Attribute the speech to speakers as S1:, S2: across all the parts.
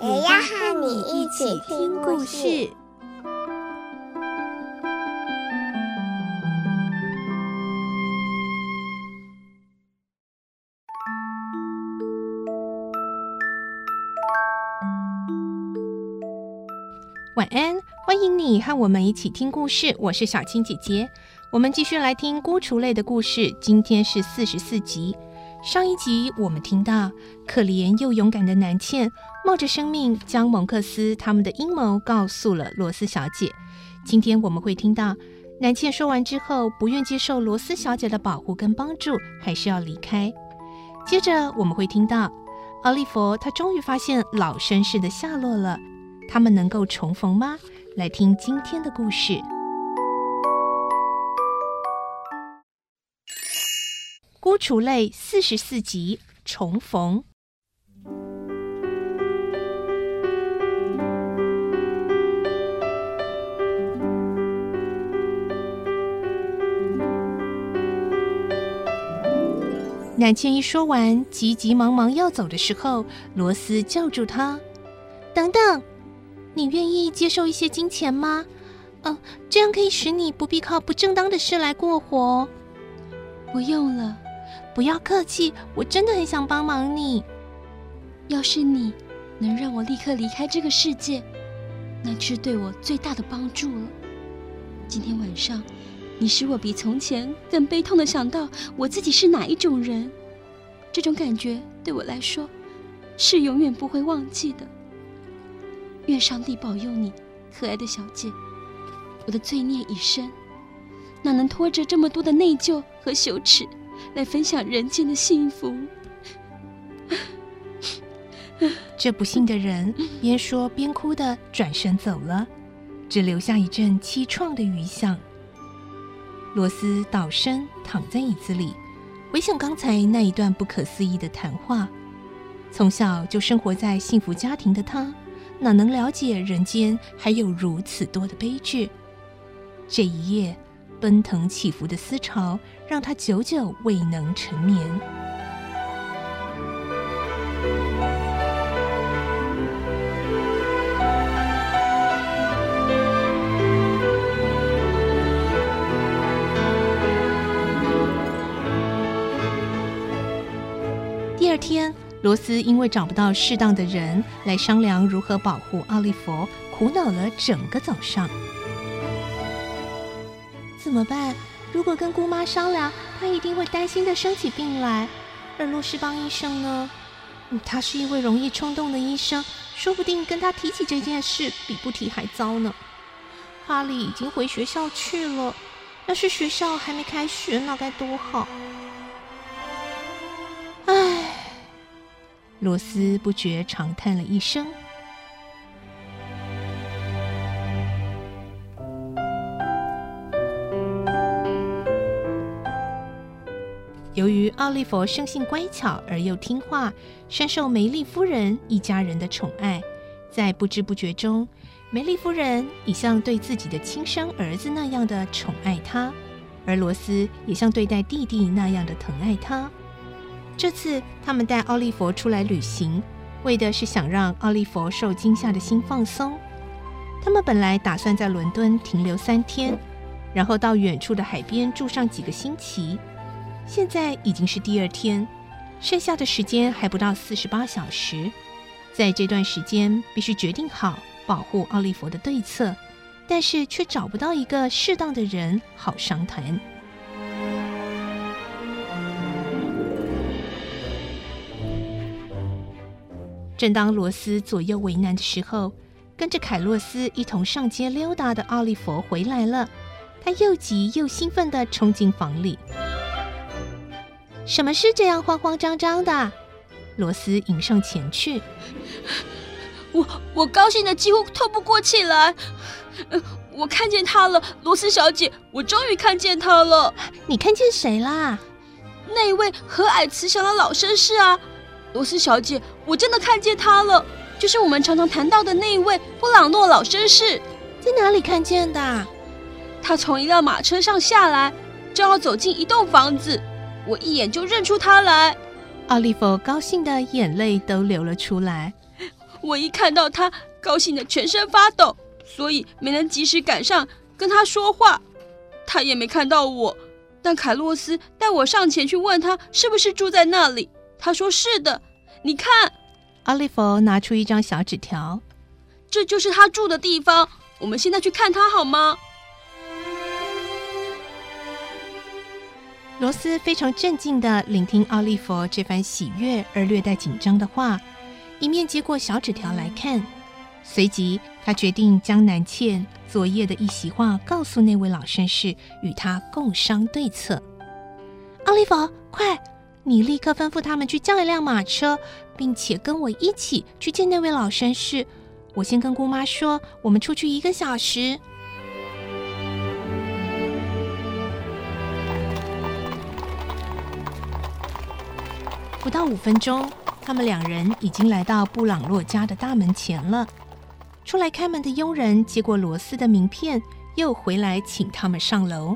S1: 也要和你一起听故事。
S2: 晚安，欢迎你和我们一起听故事。我是小青姐姐，我们继续来听孤雏类的故事。今天是四十四集。上一集我们听到，可怜又勇敢的南茜冒着生命将蒙克斯他们的阴谋告诉了罗斯小姐。今天我们会听到，南茜说完之后，不愿接受罗斯小姐的保护跟帮助，还是要离开。接着我们会听到，奥利弗他终于发现老绅士的下落了。他们能够重逢吗？来听今天的故事，《孤雏类》四十四集重逢。南千一说完，急急忙忙要走的时候，罗斯叫住他：“等等。”你愿意接受一些金钱吗？哦，这样可以使你不必靠不正当的事来过活。
S3: 不用了，
S2: 不要客气，我真的很想帮忙你。
S3: 要是你能让我立刻离开这个世界，那就是对我最大的帮助了。今天晚上，你使我比从前更悲痛的想到我自己是哪一种人，这种感觉对我来说是永远不会忘记的。愿上帝保佑你，可爱的小姐。我的罪孽已深，哪能拖着这么多的内疚和羞耻来分享人间的幸福？
S2: 这不幸的人边说边哭的转身走了，只留下一阵凄怆的余响。罗斯倒身躺在椅子里，回想刚才那一段不可思议的谈话。从小就生活在幸福家庭的他。哪能了解人间还有如此多的悲剧？这一夜奔腾起伏的思潮，让他久久未能成眠。第二天。罗斯因为找不到适当的人来商量如何保护奥利弗，苦恼了整个早上。怎么办？如果跟姑妈商量，她一定会担心的生起病来。而洛世邦医生呢？他是一位容易冲动的医生，说不定跟他提起这件事比不提还糟呢。哈利已经回学校去了，要是学校还没开学，那该多好。唉。罗斯不觉长叹了一声。由于奥利弗生性乖巧而又听话，深受梅丽夫人一家人的宠爱，在不知不觉中，梅丽夫人已像对自己的亲生儿子那样的宠爱他，而罗斯也像对待弟弟那样的疼爱他。这次他们带奥利弗出来旅行，为的是想让奥利弗受惊吓的心放松。他们本来打算在伦敦停留三天，然后到远处的海边住上几个星期。现在已经是第二天，剩下的时间还不到四十八小时。在这段时间，必须决定好保护奥利弗的对策，但是却找不到一个适当的人好商谈。正当罗斯左右为难的时候，跟着凯洛斯一同上街溜达的奥利弗回来了。他又急又兴奋地冲进房里。什么事这样慌慌张张的？罗斯迎上前去。
S3: 我我高兴的几乎透不过气来。呃，我看见他了，罗斯小姐，我终于看见他了。
S2: 你看见谁啦？
S3: 那一位和蔼慈祥的老绅士啊，罗斯小姐，我真的看见他了，就是我们常常谈到的那一位布朗诺老绅士。
S2: 在哪里看见的？
S3: 他从一辆马车上下来，正要走进一栋房子，我一眼就认出他来。
S2: 奥利弗高兴的眼泪都流了出来。
S3: 我一看到他，高兴的全身发抖，所以没能及时赶上跟他说话。他也没看到我，但凯洛斯带我上前去问他是不是住在那里。他说是的。你看，
S2: 奥利弗拿出一张小纸条，
S3: 这就是他住的地方。我们现在去看他好吗？
S2: 罗斯非常镇静地聆听奥利弗这番喜悦而略带紧张的话，一面接过小纸条来看。随即，他决定将南茜昨夜的一席话告诉那位老绅士，与他共商对策。奥利弗，快，你立刻吩咐他们去叫一辆马车，并且跟我一起去见那位老绅士。我先跟姑妈说，我们出去一个小时。不到五分钟，他们两人已经来到布朗洛家的大门前了。出来开门的佣人接过罗斯的名片，又回来请他们上楼。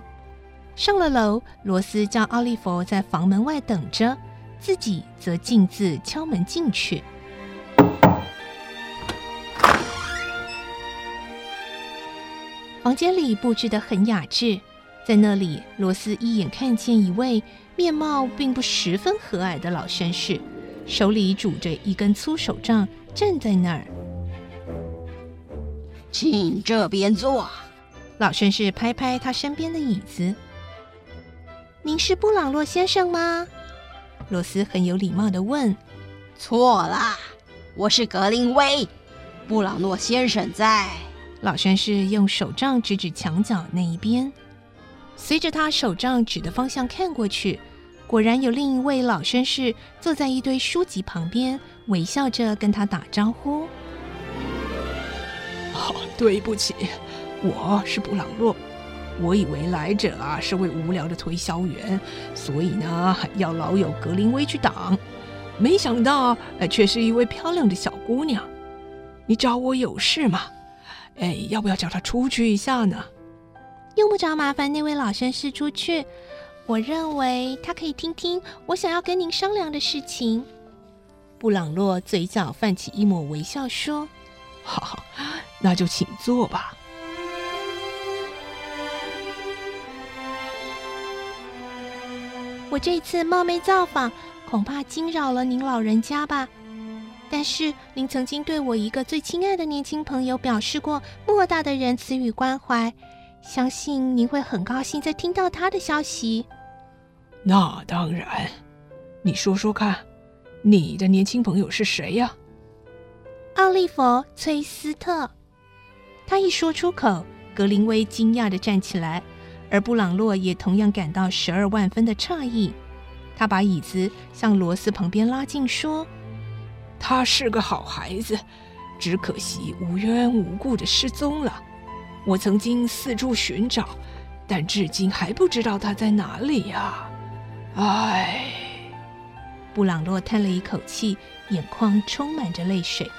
S2: 上了楼，罗斯叫奥利弗在房门外等着，自己则径自敲门进去。房间里布置的很雅致，在那里，罗斯一眼看见一位。面貌并不十分和蔼的老绅士，手里拄着一根粗手杖，站在那儿。
S4: 请这边坐。
S2: 老绅士拍拍他身边的椅子。您是布朗诺先生吗？罗斯很有礼貌的问。
S4: 错啦，我是格林威。布朗诺先生在。
S2: 老绅士用手杖指指墙角那一边。随着他手杖指的方向看过去，果然有另一位老绅士坐在一堆书籍旁边，微笑着跟他打招呼。
S5: 哦，对不起，我是布朗洛。我以为来者啊是位无聊的推销员，所以呢要老友格林威去挡。没想到，呃，却是一位漂亮的小姑娘。你找我有事吗？哎，要不要叫她出去一下呢？
S2: 用不着麻烦那位老绅士出去，我认为他可以听听我想要跟您商量的事情。布朗洛嘴角泛起一抹微笑，说：“
S5: 好，那就请坐吧。”
S2: 我这次冒昧造访，恐怕惊扰了您老人家吧？但是您曾经对我一个最亲爱的年轻朋友表示过莫大的仁慈与关怀。相信您会很高兴再听到他的消息。
S5: 那当然，你说说看，你的年轻朋友是谁呀？
S2: 奥利弗·崔斯特。他一说出口，格林威惊讶的站起来，而布朗洛也同样感到十二万分的诧异。他把椅子向罗斯旁边拉近，说：“
S5: 他是个好孩子，只可惜无缘无故的失踪了。”我曾经四处寻找，但至今还不知道他在哪里呀！唉，
S2: 布朗洛叹了一口气，眼眶充满着泪水。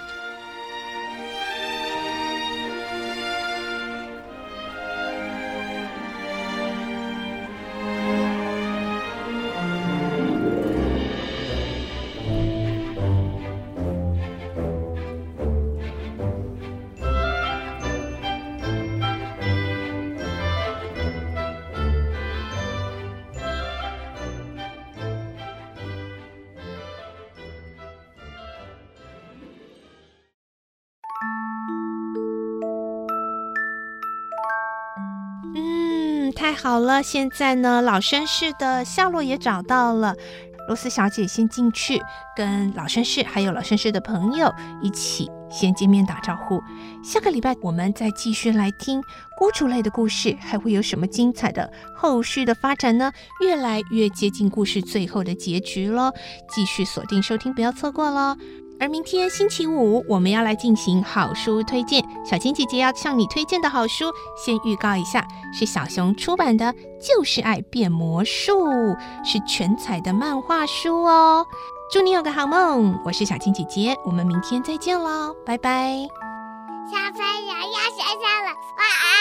S2: 太好了，现在呢，老绅士的下落也找到了。罗斯小姐先进去，跟老绅士还有老绅士的朋友一起先见面打招呼。下个礼拜我们再继续来听孤雏类的故事，还会有什么精彩的后续的发展呢？越来越接近故事最后的结局喽！继续锁定收听，不要错过喽！而明天星期五，我们要来进行好书推荐。小青姐姐要向你推荐的好书，先预告一下，是小熊出版的《就是爱变魔术》，是全彩的漫画书哦。祝你有个好梦，我是小青姐姐，我们明天再见喽，拜拜。
S1: 小朋友要睡觉了，晚安。